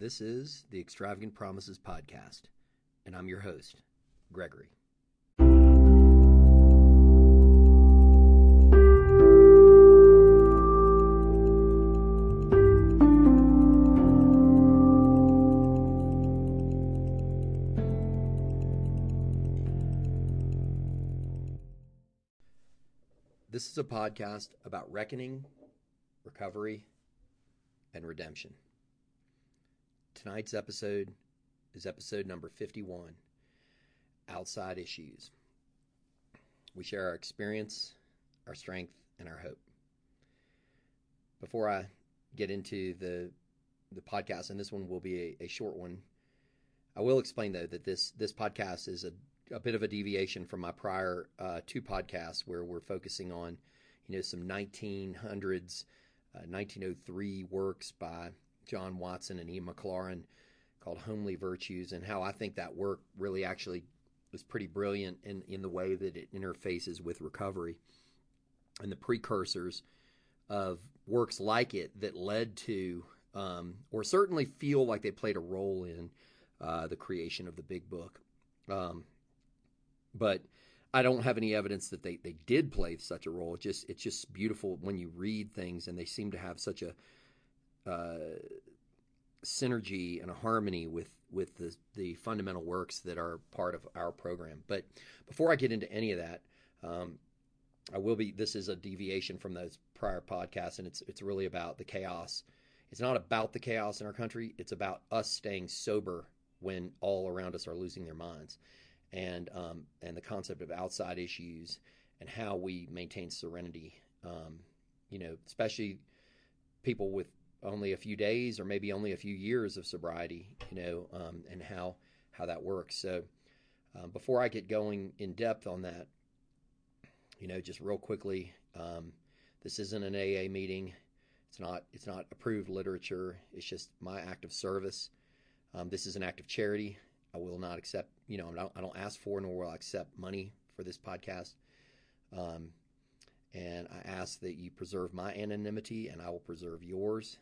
This is the Extravagant Promises Podcast, and I'm your host, Gregory. This is a podcast about reckoning, recovery, and redemption. Tonight's episode is episode number 51 Outside Issues. We share our experience, our strength, and our hope. Before I get into the the podcast, and this one will be a, a short one, I will explain though that this this podcast is a a bit of a deviation from my prior uh, two podcasts where we're focusing on, you know, some 1900s, uh, 1903 works by John Watson and E. Maclaren called Homely Virtues, and how I think that work really actually was pretty brilliant in, in the way that it interfaces with recovery and the precursors of works like it that led to, um, or certainly feel like they played a role in uh, the creation of the big book. Um, but I don't have any evidence that they, they did play such a role. It's just it's just beautiful when you read things, and they seem to have such a uh, synergy and a harmony with with the the fundamental works that are part of our program. But before I get into any of that, um, I will be. This is a deviation from those prior podcasts, and it's it's really about the chaos. It's not about the chaos in our country. It's about us staying sober when all around us are losing their minds and um, and the concept of outside issues and how we maintain serenity. Um, you know, especially people with only a few days or maybe only a few years of sobriety. You know, um, and how how that works. So um, before I get going in depth on that, you know, just real quickly, um, this isn't an AA meeting. It's not. It's not approved literature. It's just my act of service. Um, this is an act of charity. I will not accept, you know, I don't, I don't ask for nor will I accept money for this podcast. Um, and I ask that you preserve my anonymity and I will preserve yours.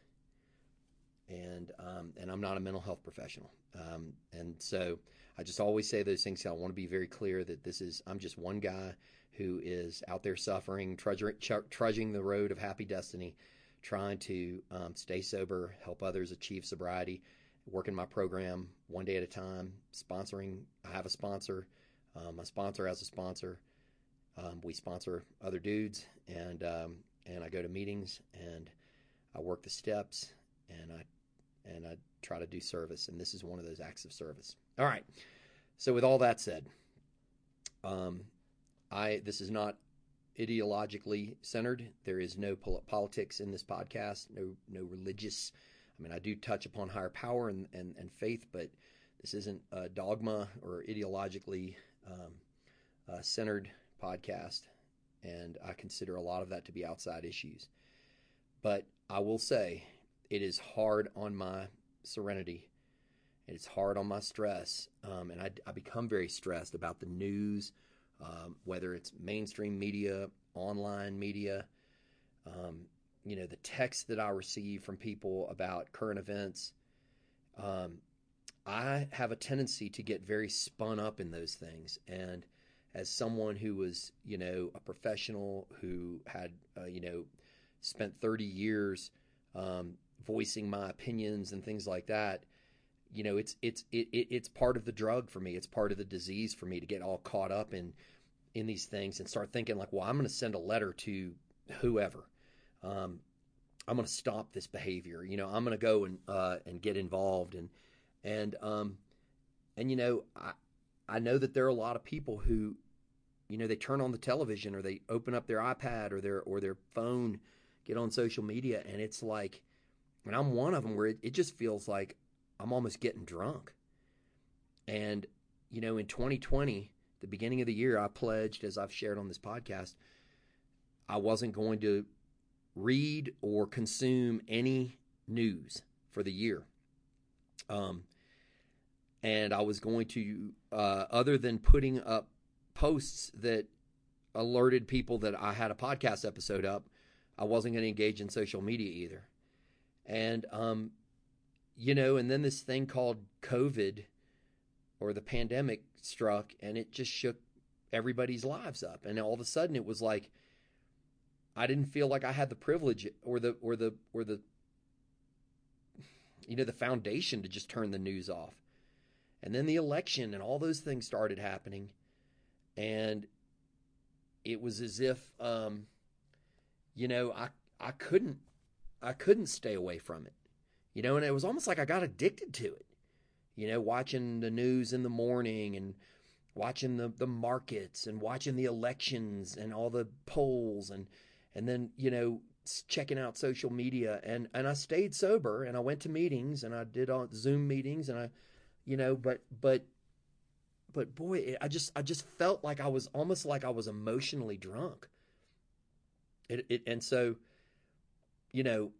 And um, and I'm not a mental health professional. Um, and so I just always say those things. I want to be very clear that this is I'm just one guy who is out there suffering, trudging, the road of happy destiny, trying to um, stay sober, help others achieve sobriety, working my program one day at a time, sponsoring. I have a sponsor. Um, my sponsor has a sponsor. Um, we sponsor other dudes, and um, and I go to meetings and I work the steps, and I and I try to do service. And this is one of those acts of service. All right. So with all that said, um, I this is not ideologically centered. There is no politics in this podcast. No no religious I mean, I do touch upon higher power and, and, and faith, but this isn't a dogma or ideologically um, uh, centered podcast. And I consider a lot of that to be outside issues. But I will say it is hard on my serenity. It's hard on my stress. Um, and I, I, become very stressed about the news, um, whether it's mainstream media, online media. Um, you know the texts that I receive from people about current events, um, I have a tendency to get very spun up in those things. And as someone who was, you know, a professional who had, uh, you know, spent 30 years um, voicing my opinions and things like that, you know, it's it's it, it's part of the drug for me. It's part of the disease for me to get all caught up in in these things and start thinking like, well, I'm going to send a letter to whoever um, I'm going to stop this behavior. You know, I'm going to go and uh, and get involved and and um, and you know, I I know that there are a lot of people who, you know, they turn on the television or they open up their iPad or their or their phone, get on social media, and it's like, and I'm one of them where it, it just feels like I'm almost getting drunk. And you know, in 2020, the beginning of the year, I pledged, as I've shared on this podcast, I wasn't going to read or consume any news for the year. Um, and I was going to, uh, other than putting up posts that alerted people that I had a podcast episode up, I wasn't going to engage in social media either. And, um, you know, and then this thing called COVID or the pandemic struck and it just shook everybody's lives up. And all of a sudden it was like I didn't feel like I had the privilege or the or the or the you know the foundation to just turn the news off. And then the election and all those things started happening and it was as if um you know I I couldn't I couldn't stay away from it. You know, and it was almost like I got addicted to it. You know, watching the news in the morning and watching the, the markets and watching the elections and all the polls and and then, you know, checking out social media and and I stayed sober and I went to meetings and I did all Zoom meetings and I you know, but but but boy, I just I just felt like I was almost like I was emotionally drunk. It, it and so you know,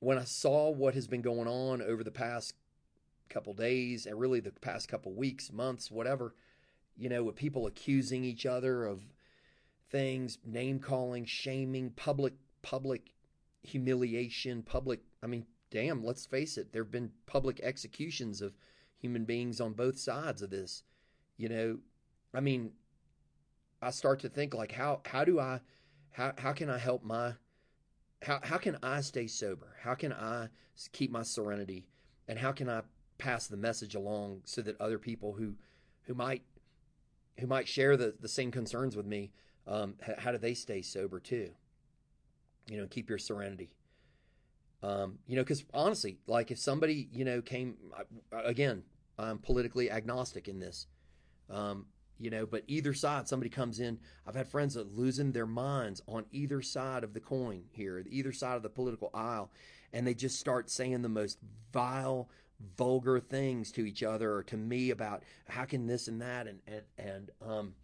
when I saw what has been going on over the past couple days and really the past couple weeks, months, whatever, you know, with people accusing each other of things, name calling, shaming, public public humiliation, public I mean, damn, let's face it, there've been public executions of human beings on both sides of this. You know, I mean, I start to think like how how do I how how can I help my how how can I stay sober? How can I keep my serenity? And how can I pass the message along so that other people who who might who might share the, the same concerns with me, um, how do they stay sober too? You know, keep your serenity. Um, you know, because honestly, like if somebody you know came again, I'm politically agnostic in this. Um, you know but either side somebody comes in. I've had friends that losing their minds on either side of the coin here either side of the political aisle and they just start saying the most vile vulgar things to each other or to me about how can this and that and and and um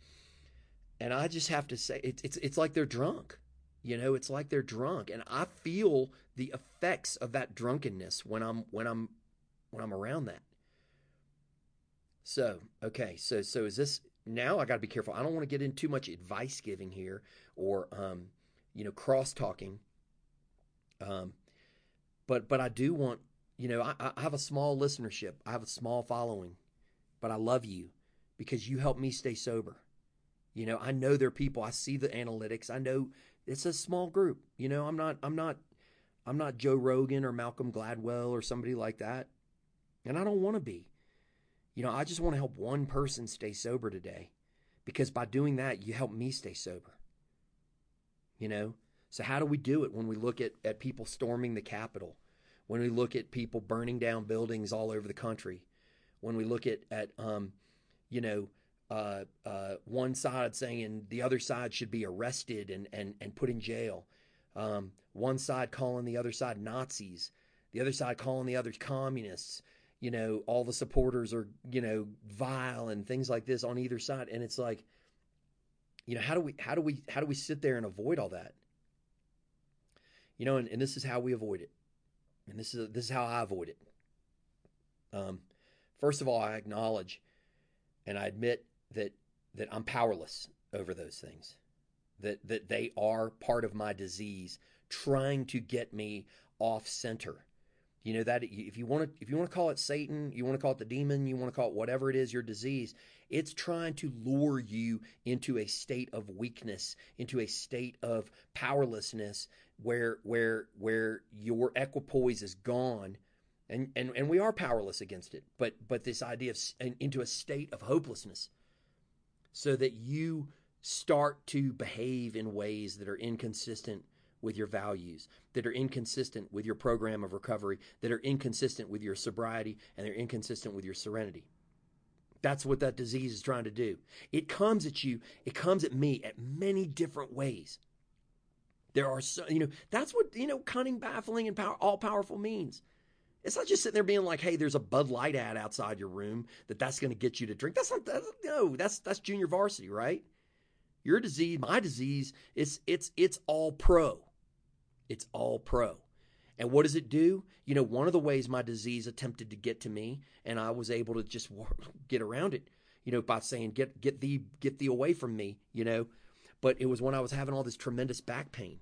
and i just have to say it's it's it's like they're drunk you know it's like they're drunk. And i feel the effects of that drunkenness when i'm when i'm when i'm around that. So okay so so is this now I got to be careful. I don't want to get in too much advice giving here or um, you know cross talking. Um, but but I do want you know I, I have a small listenership. I have a small following, but I love you because you help me stay sober. You know I know there are people. I see the analytics. I know it's a small group. You know I'm not I'm not I'm not Joe Rogan or Malcolm Gladwell or somebody like that, and I don't want to be. You know, I just want to help one person stay sober today because by doing that, you help me stay sober. You know? So, how do we do it when we look at, at people storming the Capitol? When we look at people burning down buildings all over the country? When we look at, at um, you know, uh, uh, one side saying the other side should be arrested and, and, and put in jail. Um, one side calling the other side Nazis, the other side calling the other communists you know, all the supporters are, you know, vile and things like this on either side. And it's like, you know, how do we how do we how do we sit there and avoid all that? You know, and, and this is how we avoid it. And this is this is how I avoid it. Um, first of all, I acknowledge and I admit that that I'm powerless over those things. That that they are part of my disease, trying to get me off center you know that if you want to if you want to call it Satan, you want to call it the demon, you want to call it whatever it is your disease, it's trying to lure you into a state of weakness, into a state of powerlessness where where where your equipoise is gone and and and we are powerless against it. But but this idea of into a state of hopelessness so that you start to behave in ways that are inconsistent with your values, that are inconsistent with your program of recovery, that are inconsistent with your sobriety, and they're inconsistent with your serenity. That's what that disease is trying to do. It comes at you, it comes at me at many different ways. There are so, you know, that's what, you know, cunning, baffling, and power, all powerful means. It's not just sitting there being like, "Hey, there's a Bud Light ad outside your room that that's going to get you to drink." That's not that's, no, that's that's junior varsity, right? Your disease, my disease, it's it's it's all pro. It's all pro. And what does it do? You know, one of the ways my disease attempted to get to me, and I was able to just get around it, you know, by saying, "Get get thee get thee away from me," you know. But it was when I was having all this tremendous back pain,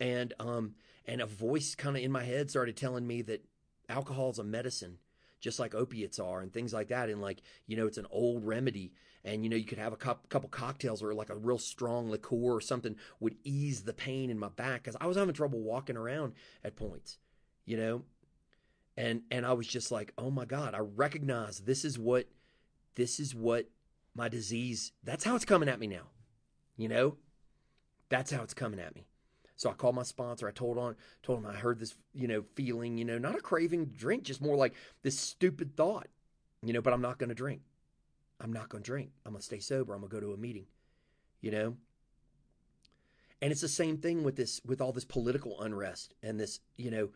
and um, and a voice kind of in my head started telling me that alcohol is a medicine just like opiates are and things like that and like you know it's an old remedy and you know you could have a couple cocktails or like a real strong liqueur or something would ease the pain in my back because i was having trouble walking around at points you know and and i was just like oh my god i recognize this is what this is what my disease that's how it's coming at me now you know that's how it's coming at me so I called my sponsor. I told on told him I heard this, you know, feeling, you know, not a craving to drink, just more like this stupid thought, you know, but I'm not going to drink. I'm not going to drink. I'm going to stay sober. I'm going to go to a meeting, you know? And it's the same thing with this, with all this political unrest and this, you know,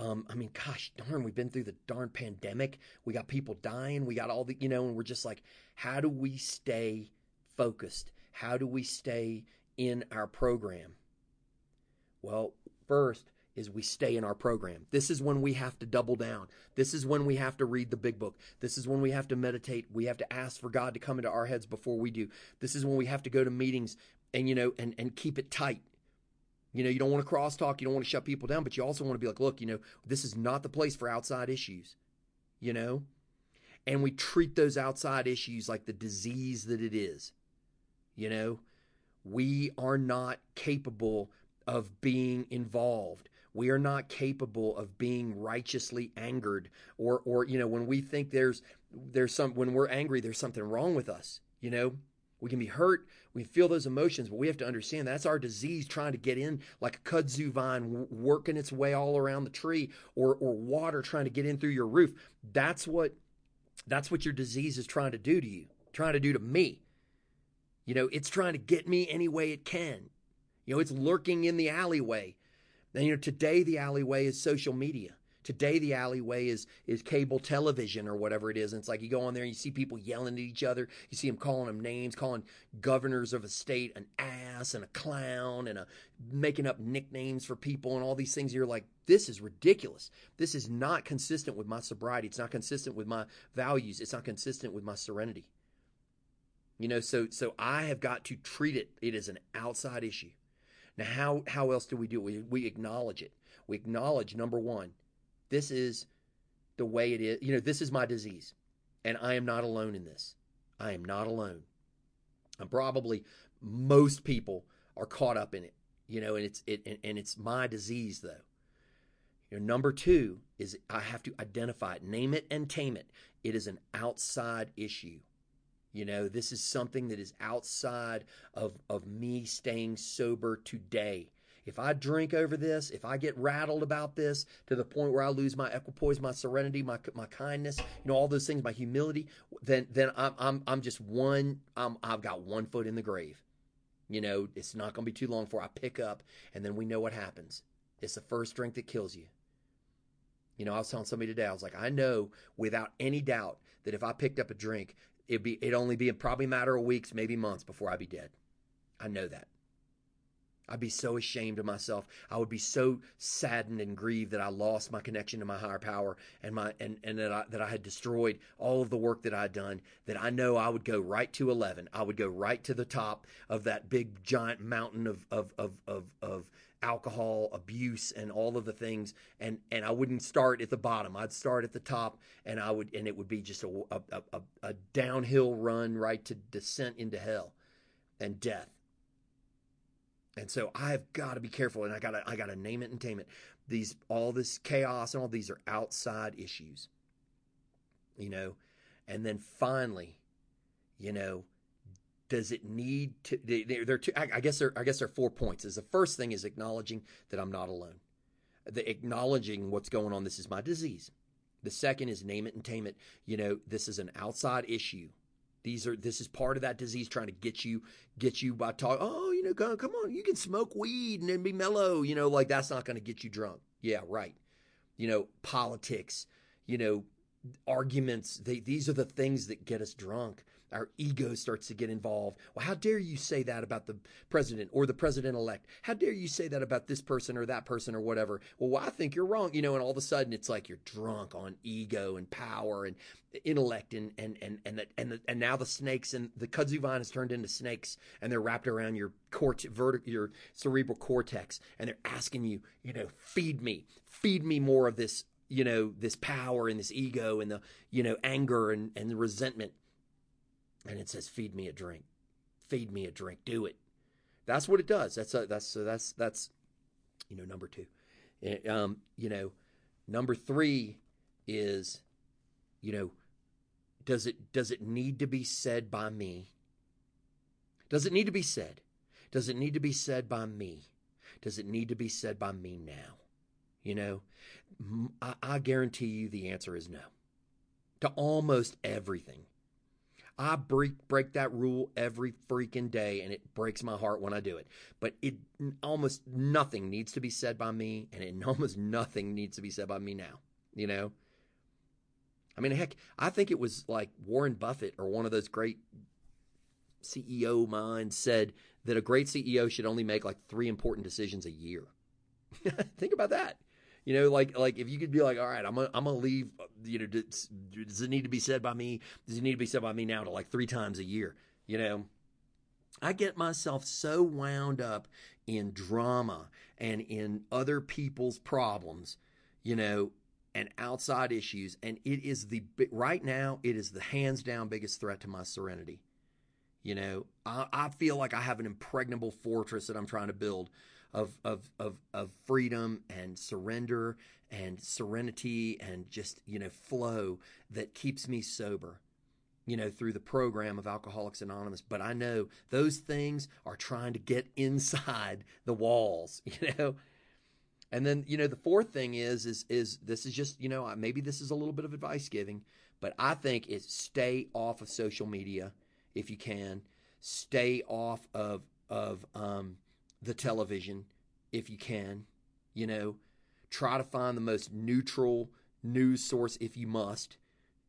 um, I mean, gosh darn, we've been through the darn pandemic. We got people dying. We got all the, you know, and we're just like, how do we stay focused? How do we stay in our program? Well, first is we stay in our program. This is when we have to double down. This is when we have to read the big book. This is when we have to meditate. We have to ask for God to come into our heads before we do. This is when we have to go to meetings and you know and and keep it tight. You know, you don't want to crosstalk, you don't want to shut people down, but you also want to be like, look, you know, this is not the place for outside issues. You know? And we treat those outside issues like the disease that it is. You know, we are not capable of being involved. We are not capable of being righteously angered or or you know when we think there's there's some when we're angry there's something wrong with us, you know? We can be hurt, we feel those emotions, but we have to understand that's our disease trying to get in like a kudzu vine working its way all around the tree or or water trying to get in through your roof. That's what that's what your disease is trying to do to you, trying to do to me. You know, it's trying to get me any way it can. You know, it's lurking in the alleyway. And you know, today the alleyway is social media. Today the alleyway is is cable television or whatever it is. And it's like you go on there and you see people yelling at each other. You see them calling them names, calling governors of a state an ass and a clown and a making up nicknames for people and all these things. You're like, this is ridiculous. This is not consistent with my sobriety. It's not consistent with my values. It's not consistent with my serenity. You know, so so I have got to treat it. It is an outside issue. Now, how, how else do we do it? We, we acknowledge it. We acknowledge, number one, this is the way it is. You know, this is my disease, and I am not alone in this. I am not alone. I'm probably most people are caught up in it, you know, and it's it and, and it's my disease though. You know, number two is I have to identify it, name it, and tame it. It is an outside issue. You know, this is something that is outside of, of me staying sober today. If I drink over this, if I get rattled about this to the point where I lose my equipoise, my serenity, my my kindness, you know, all those things, my humility, then then I'm I'm I'm just one. I'm I've got one foot in the grave. You know, it's not going to be too long before I pick up, and then we know what happens. It's the first drink that kills you. You know, I was telling somebody today, I was like, I know without any doubt that if I picked up a drink, it'd be it'd only be a probably matter of weeks, maybe months before I'd be dead. I know that. I'd be so ashamed of myself. I would be so saddened and grieved that I lost my connection to my higher power and my and, and that I that I had destroyed all of the work that I'd done. That I know I would go right to eleven. I would go right to the top of that big giant mountain of of of of, of alcohol abuse and all of the things and and I wouldn't start at the bottom I'd start at the top and I would and it would be just a a, a, a downhill run right to descent into hell and death and so I've got to be careful and I got to I got to name it and tame it. These all this chaos and all these are outside issues you know? And then finally you know does it need to there are two i guess there i guess there are four points. Is the first thing is acknowledging that i'm not alone. The acknowledging what's going on this is my disease. The second is name it and tame it. You know this is an outside issue. These are this is part of that disease trying to get you get you by talking oh know come, on you can smoke weed and then be mellow you know like that's not going to get you drunk. Yeah right. You know politics you know arguments they, these are the things that get us drunk our ego starts to get involved. Well, how dare you say that about the president or the president elect? How dare you say that about this person or that person or whatever? Well, I think you're wrong, you know, and all of a sudden it's like you're drunk on ego and power and intellect and and and and and, and now the snakes and the kudzu vine has turned into snakes and they're wrapped around your cort vertic, your cerebral cortex and they're asking you, you know, feed me, feed me more of this you know this power and this ego and the you know anger and and the resentment and it says feed me a drink. Feed me a drink. Do it. That's what it does. That's a, that's that's that's you know number two. Eh, um you know number three is you know does it does it need to be said by me? Does it need to be said? Does it need to be said by me? Does it need to be said by me now? You know I, I guarantee you the answer is no. To almost everything I break break that rule every freaking day, and it breaks my heart when I do it. But it almost nothing needs to be said by me, and it almost nothing needs to be said by me now. You know. I mean, heck, I think it was like Warren Buffett or one of those great CEO minds said that a great CEO should only make like three important decisions a year. think about that. You know, like like if you could be like, all right, I'm gonna I'm gonna leave. You know, does, does it need to be said by me? Does it need to be said by me now to like three times a year? You know, I get myself so wound up in drama and in other people's problems, you know, and outside issues, and it is the right now it is the hands down biggest threat to my serenity. You know, I, I feel like I have an impregnable fortress that I'm trying to build of of of of freedom and surrender and serenity and just you know flow that keeps me sober you know through the program of alcoholics anonymous. But i know those things are trying to get inside the walls you know? And then you know the fourth thing is is is this is just you know maybe this is a little bit of advice giving but i think is stay off of social media if you can. Stay off of of um, the television if you can. You know, try to find the most neutral news source if you must.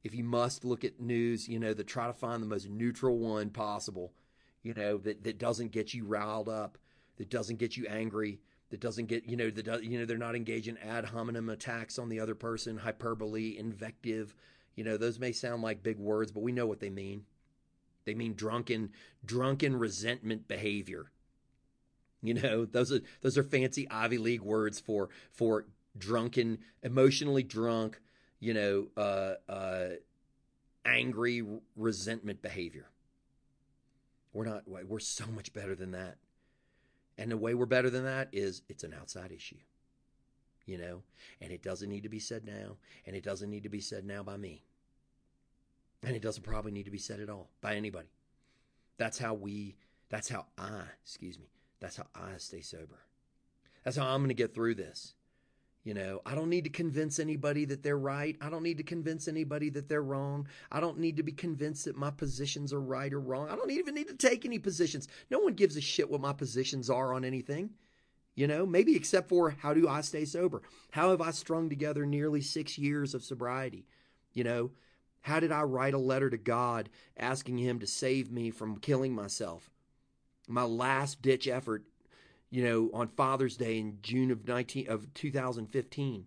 If you must look at news, you know, to try to find the most neutral one possible, you know, that, that doesn't get you riled up, that doesn't get you angry, that doesn't get, you know, that, you know, they're not engaging ad hominem attacks on the other person, hyperbole, invective. You know, those may sound like big words, but we know what they mean. They mean drunken, drunken resentment behavior. You know, those are those are fancy Ivy League words for for drunken, emotionally drunk, you know, uh, uh, angry resentment behavior. We're not. We're so much better than that. And the way we're better than that is it's an outside issue. You know, and it doesn't need to be said now, and it doesn't need to be said now by me. And it doesn't probably need to be said at all by anybody. That's how we, that's how I, excuse me, that's how I stay sober. That's how I'm going to get through this. You know, I don't need to convince anybody that they're right. I don't need to convince anybody that they're wrong. I don't need to be convinced that my positions are right or wrong. I don't even need to take any positions. No one gives a shit what my positions are on anything. You know, maybe except for how do I stay sober? How have I strung together nearly six years of sobriety? You know, how did I write a letter to God asking Him to save me from killing myself? My last ditch effort, you know, on Father's Day in June of 19 of 2015.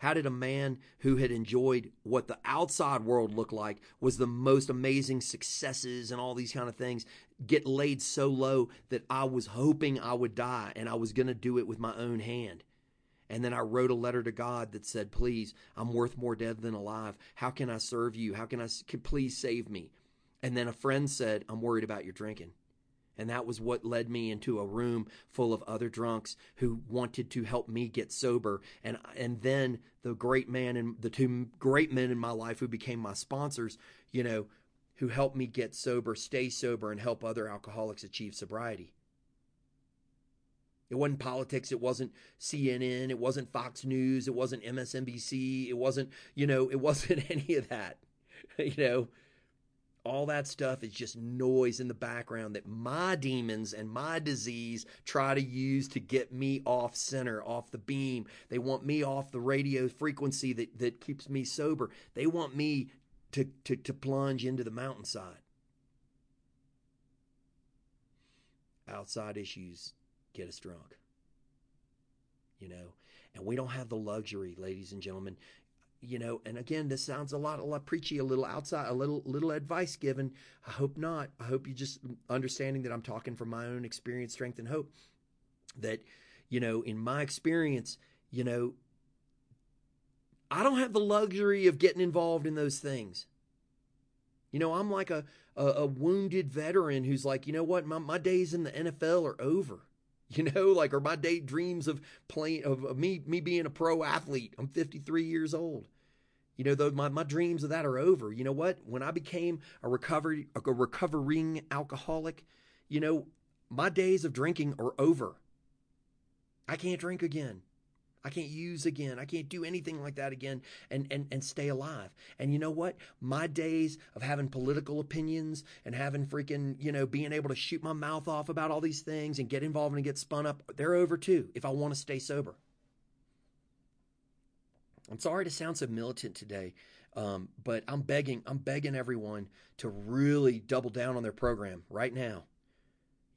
How did a man who had enjoyed what the outside world looked like was the most amazing successes and all these kind of things get laid so low that I was hoping I would die and I was going to do it with my own hand? And then I wrote a letter to God that said, Please, I'm worth more dead than alive. How can I serve you? How can I, can, please save me? And then a friend said, I'm worried about your drinking. And that was what led me into a room full of other drunks who wanted to help me get sober. And, and then the great man and the two great men in my life who became my sponsors, you know, who helped me get sober, stay sober, and help other alcoholics achieve sobriety. It wasn't politics. It wasn't CNN. It wasn't Fox News. It wasn't MSNBC. It wasn't, you know, it wasn't any of that. you know, all that stuff is just noise in the background that my demons and my disease try to use to get me off center, off the beam. They want me off the radio frequency that, that keeps me sober. They want me to, to, to plunge into the mountainside. Outside issues get us drunk. You know, and we don't have the luxury, ladies and gentlemen. You know, and again, this sounds a lot, a lot preachy, a little outside, a little, little advice given. I hope not. I hope you just understanding that I'm talking from my own experience, strength, and hope. That, you know, in my experience, you know, I don't have the luxury of getting involved in those things. You know, I'm like a, a, a, wounded veteran who's like, you know what, my, my days in the NFL are over. You know, like, or my daydreams of playing, of, of me, me being a pro athlete. I'm 53 years old. You know, though my, my dreams of that are over. You know what? When I became a recovery, a recovering alcoholic, you know, my days of drinking are over. I can't drink again. I can't use again. I can't do anything like that again and, and, and stay alive. And you know what? My days of having political opinions and having freaking, you know, being able to shoot my mouth off about all these things and get involved and get spun up, they're over too if I want to stay sober. I'm sorry to sound so militant today, um, but I'm begging, I'm begging everyone to really double down on their program right now.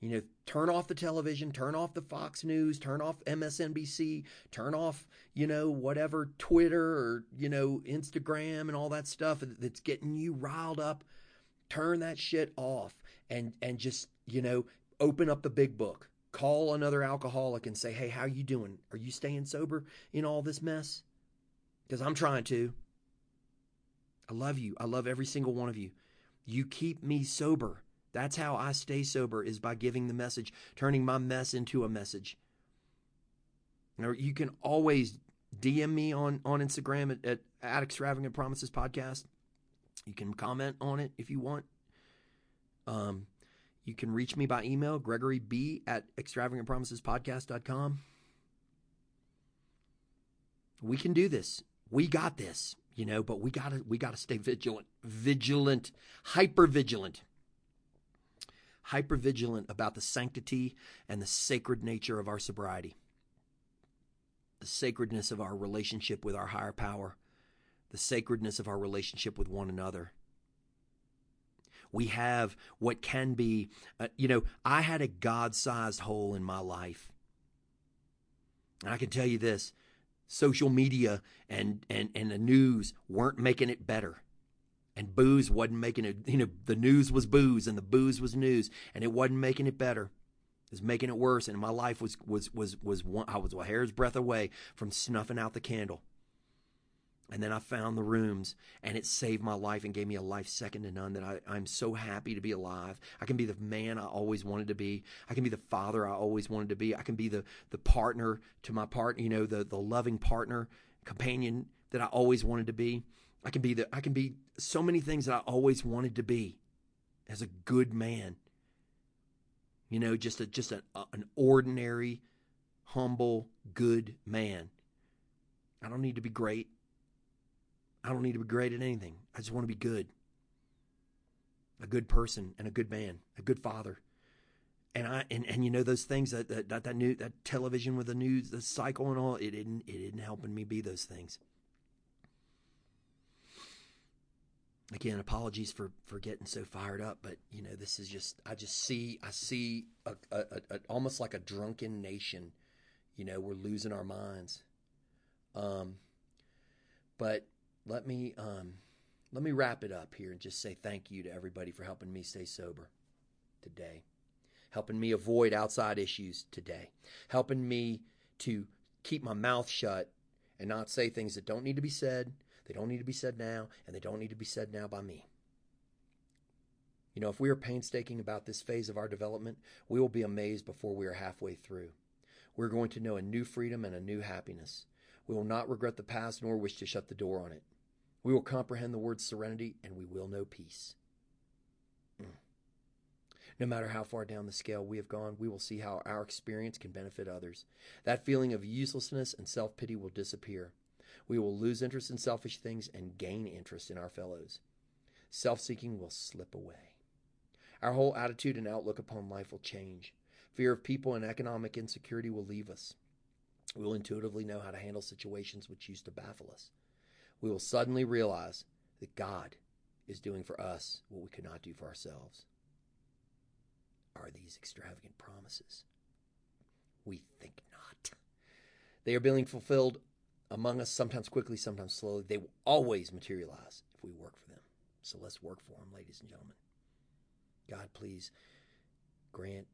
You know, turn off the television, turn off the Fox News, turn off MSNBC, turn off, you know, whatever Twitter or, you know, Instagram and all that stuff that's getting you riled up. Turn that shit off and and just, you know, open up the big book. Call another alcoholic and say, "Hey, how you doing? Are you staying sober in all this mess?" Cuz I'm trying to. I love you. I love every single one of you. You keep me sober. That's how I stay sober is by giving the message, turning my mess into a message. Now, you can always DM me on, on Instagram at, at, Extravagant Promises Podcast. You can comment on it if you want. Um, you can reach me by email, Gregory B at extravagantpromisespodcast.com. We can do this. We got this, you know, but we gotta we gotta stay vigilant, vigilant, hyper vigilant hypervigilant about the sanctity and the sacred nature of our sobriety, the sacredness of our relationship with our higher power, the sacredness of our relationship with one another. We have what can be, uh, you know, I had a God sized hole in my life. And I can tell you this social media and, and, and the news weren't making it better and booze wasn't making it you know the news was booze and the booze was news and it wasn't making it better it was making it worse and my life was was was was one, I was a hair's breadth away from snuffing out the candle and then I found the rooms and it saved my life and gave me a life second to none that I, I'm so happy to be alive. I can be the man I always wanted to be. I can be the father I always wanted to be. I can be the, the partner to my partner, you know, the, the loving partner, companion that I always wanted to be. I can be the I can be so many things that I always wanted to be as a good man. You know, just a just a, an ordinary, humble, good man. I don't need to be great. I don't need to be great at anything. I just want to be good. A good person and a good man, a good father. And I and, and you know those things that that that, that new that television with the news, the cycle and all, it didn't it didn't helping me be those things. Again apologies for for getting so fired up but you know this is just i just see i see a, a, a, almost like a drunken nation you know we're losing our minds. Um but let me um let me wrap it up here and just say thank you to everybody for helping me stay sober today helping me avoid outside issues today helping me to keep my mouth shut and not say things that don't need to be said they don't need to be said now, and they don't need to be said now by me. You know, if we are painstaking about this phase of our development, we will be amazed before we are halfway through. We're going to know a new freedom and a new happiness. We will not regret the past nor wish to shut the door on it. We will comprehend the word serenity and we will know peace. Mm. No matter how far down the scale we have gone, we will see how our experience can benefit others. That feeling of uselessness and self pity will disappear. We will lose interest in selfish things and gain interest in our fellows. Self seeking will slip away. Our whole attitude and outlook upon life will change. Fear of people and economic insecurity will leave us. We will intuitively know how to handle situations which used to baffle us. We will suddenly realize that God is doing for us what we could not do for ourselves. Are these extravagant promises? We think not. They are being fulfilled among us, sometimes quickly, sometimes slowly. They will always materialize if we work for them. So let's work for them, ladies and gentlemen. God, please grant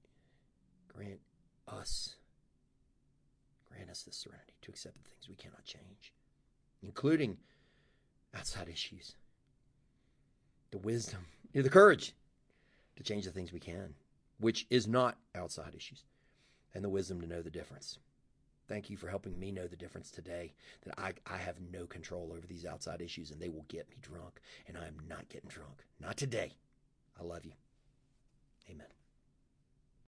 grant us grant us the serenity to accept the things we cannot change, including outside issues. The wisdom, the courage to change the things we can, which is not outside issues, and the wisdom to know the difference. Thank you for helping me know the difference today that I, I have no control over these outside issues and they will get me drunk, and I am not getting drunk. Not today. I love you. Amen.